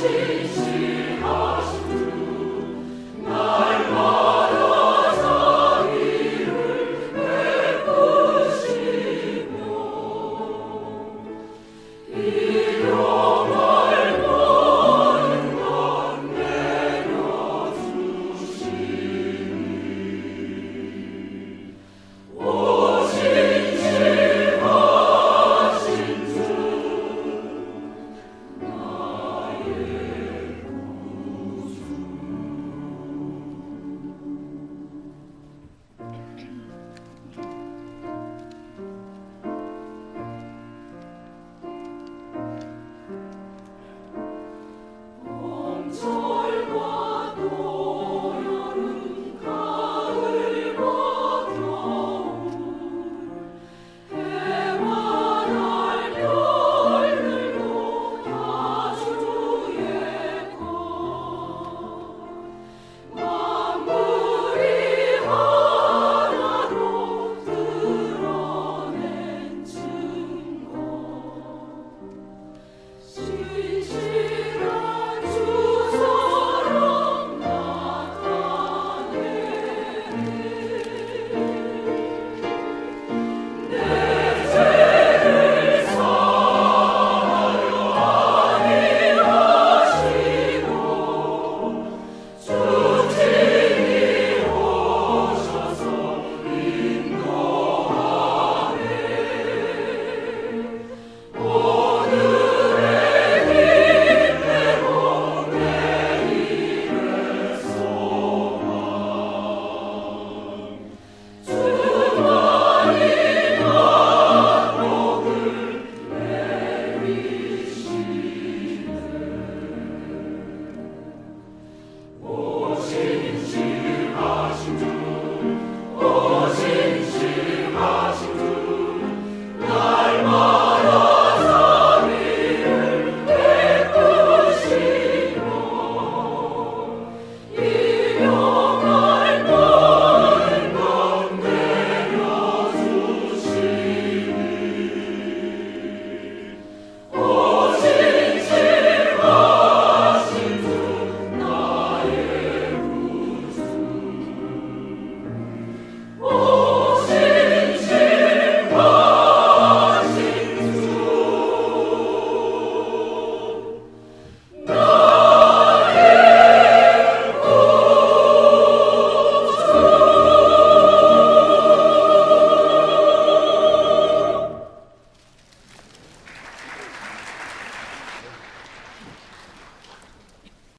Jesus.